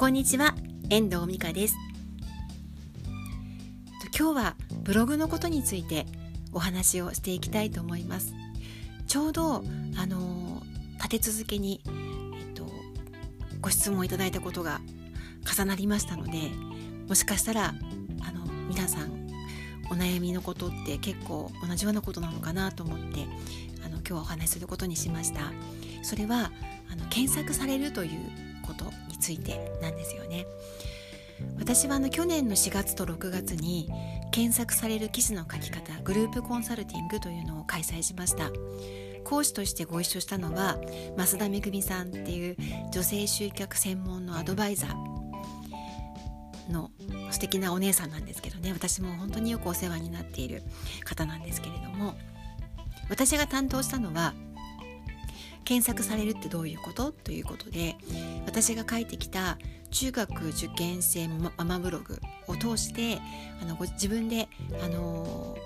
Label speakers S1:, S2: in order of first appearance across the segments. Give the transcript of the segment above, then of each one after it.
S1: こんにちは遠藤美香です。今日はブログのことについてお話をしていきたいと思います。ちょうどあの立て続けに、えっと、ご質問いただいたことが重なりましたのでもしかしたらあの皆さんお悩みのことって結構同じようなことなのかなと思ってあの今日はお話しすることにしました。それはあの検索されるということについてなんですよね。私はあの去年の4月と6月に検索される記事の書き方グループコンサルティングというのを開催しました。講師としてご一緒したのは増田めぐみさんっていう女性集客専門のアドバイザーの素敵なお姉さんなんですけどね。私も本当によくお世話になっている方なんですけれども私が担当したのは検索されるってどういうこと？ということで私が書いてきた中学受験生ママブログを通してあのご自分であの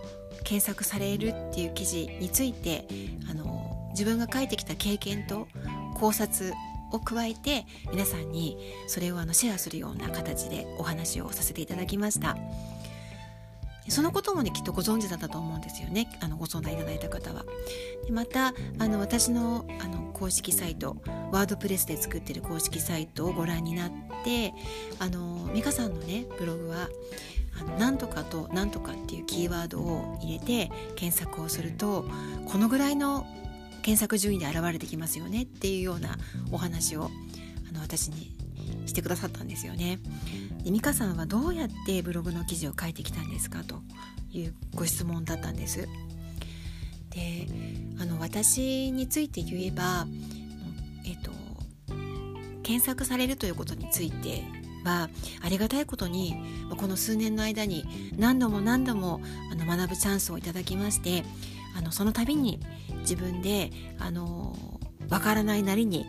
S1: 検索されるっていう記事についてあの自分が書いてきた経験と考察を加えて皆さんにそれをあのシェアするような形でお話をさせていただきました。そのこともねきっとご存知だったと思うんですよねあのご相談いただいた方は。でまたあの私のあの公式サイトワードプレスで作ってる公式サイトをご覧になってあの美香さんのねブログはあのなんとかとなんとかっていうキーワードを入れて検索をするとこのぐらいの検索順位で現れてきますよねっていうようなお話をあの私にしてくださったんですよね。で美香さんはどうやってブログの記事を書いてきたんですか？というご質問だったんです。であの私について言えば、えっと、検索されるということについてはありがたいことにこの数年の間に何度も何度もあの学ぶチャンスをいただきましてあのその度に自分であのわからないなりに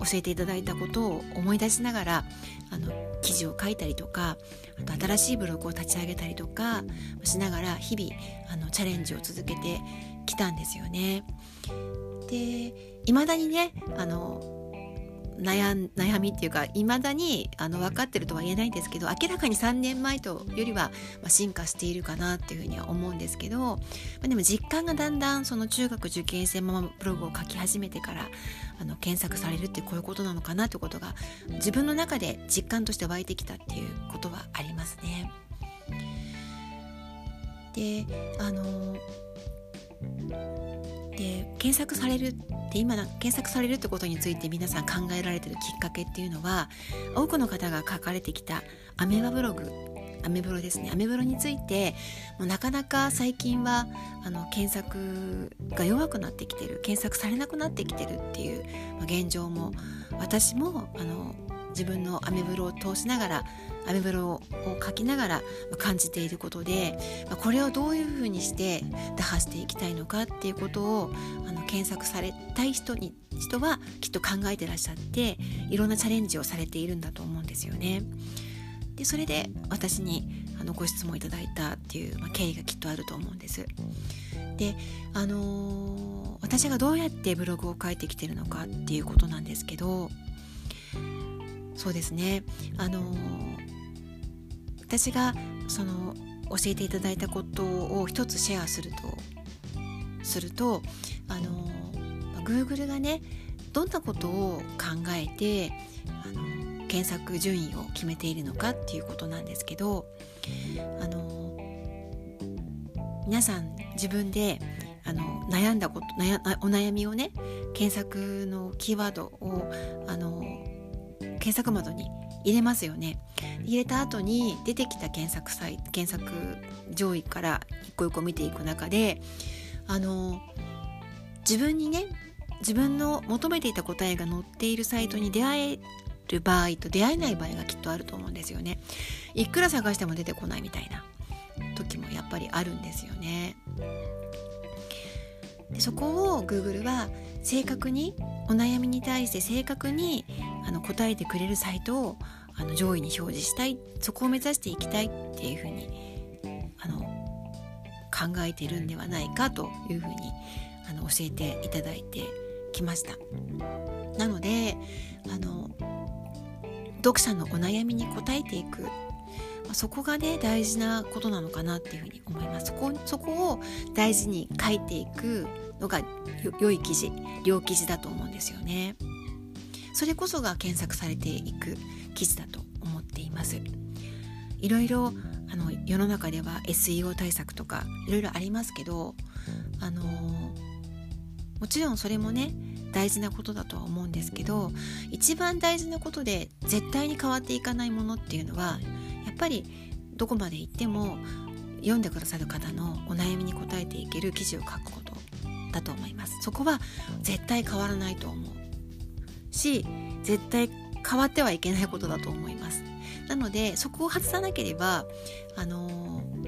S1: 教えていただいたことを思い出しながらあの記事を書いたりとかあと新しいブログを立ち上げたりとかしながら日々あのチャレンジを続けてきたんですよね。で未だにねあの悩悩みっていうか未だにあの分かってるとは言えないんですけど明らかに3年前とよりは、まあ、進化しているかなっていうふうには思うんですけど、まあ、でも実感がだんだんその中学受験生ママブログを書き始めてからあの検索されるってこういうことなのかなということが自分の中で実感として湧いてきたっていうことはありますね。であので検索されるって今検索されるってことについて皆さん考えられてるきっかけっていうのは多くの方が書かれてきたアメバブログアメブロですね。アメブロについてもうなかなか最近はあの検索が弱くなってきてる検索されなくなってきてるっていう、ま、現状も私もあの自分のアメブロを通しながらアメブロを書きながら感じていることでこれをどういうふうにして打破していきたいのかっていうことをあの検索されたい人に人はきっと考えてらっしゃっていろんなチャレンジをされているんだと思うんですよね。でそれで私にあのご質問いただいたっていう、まあ、経緯がきっとあると思うんです。であのー、私がどうやってブログを書いてきてるのかっていうことなんですけどそうですねあの私がその教えていただいたことを一つシェアするとするとあの Google がねどんなことを考えてあの検索順位を決めているのかっていうことなんですけどあの皆さん自分であの悩んだこと悩お悩みをね検索のキーワードをあの検索窓に入れますよね。入れた後に出てきた検索サイ検索上位から一個一個見ていく中であの自分にね自分の求めていた答えが載っているサイトに出会える場合と出会えない場合がきっとあると思うんですよね。いくら探しても出てこないみたいな時もやっぱりあるんですよね。でそこを Google は正確にお悩みに対して正確にあの答えてくれるサイトをあの上位に表示したいそこを目指していきたいっていうふうにあの考えてるんではないかというふうにあの教えていただいてきました。なのであの読者のお悩みに答えていくそこがね大事なことなのかなっていうふうに思いますそこそこを大事に書いていくのが良い記事良記事だと思うんですよねそれこそが検索されていく記事だと思っています。いろいろあの世の中では SEO 対策とかいろいろありますけどあのもちろんそれもね大事なことだとは思うんですけど一番大事なことで絶対に変わっていかないものっていうのはやっぱりどこまで行っても読んでくださる方のお悩みに答えていける記事を書くことだと思います。そこは絶対変わらないと思う。し絶対変わってはいけないことだと思います。なのでそこを外さなければあのー、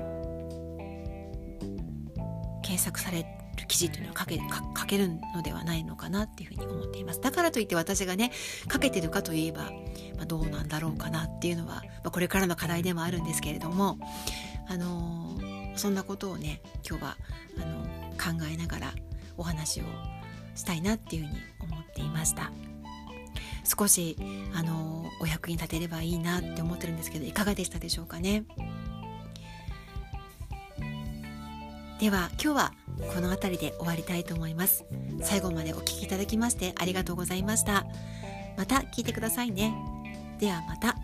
S1: 検索される記事というのは書け書けるのではないのかなっていうふうに思っています。だからといって私がね書けてるかといえば、まあ、どうなんだろうかなっていうのは、まあ、これからの課題でもあるんですけれどもあのー、そんなことをね今日はあの考えながらお話をしたいなっていうふうに思っていました。少しあのお役に立てればいいなって思ってるんですけどいかがでしたでしょうかね？では今日はこの辺りで終わりたいと思います。最後までお聴きいただきましてありがとうございました。また聞いてくださいね。ではまた。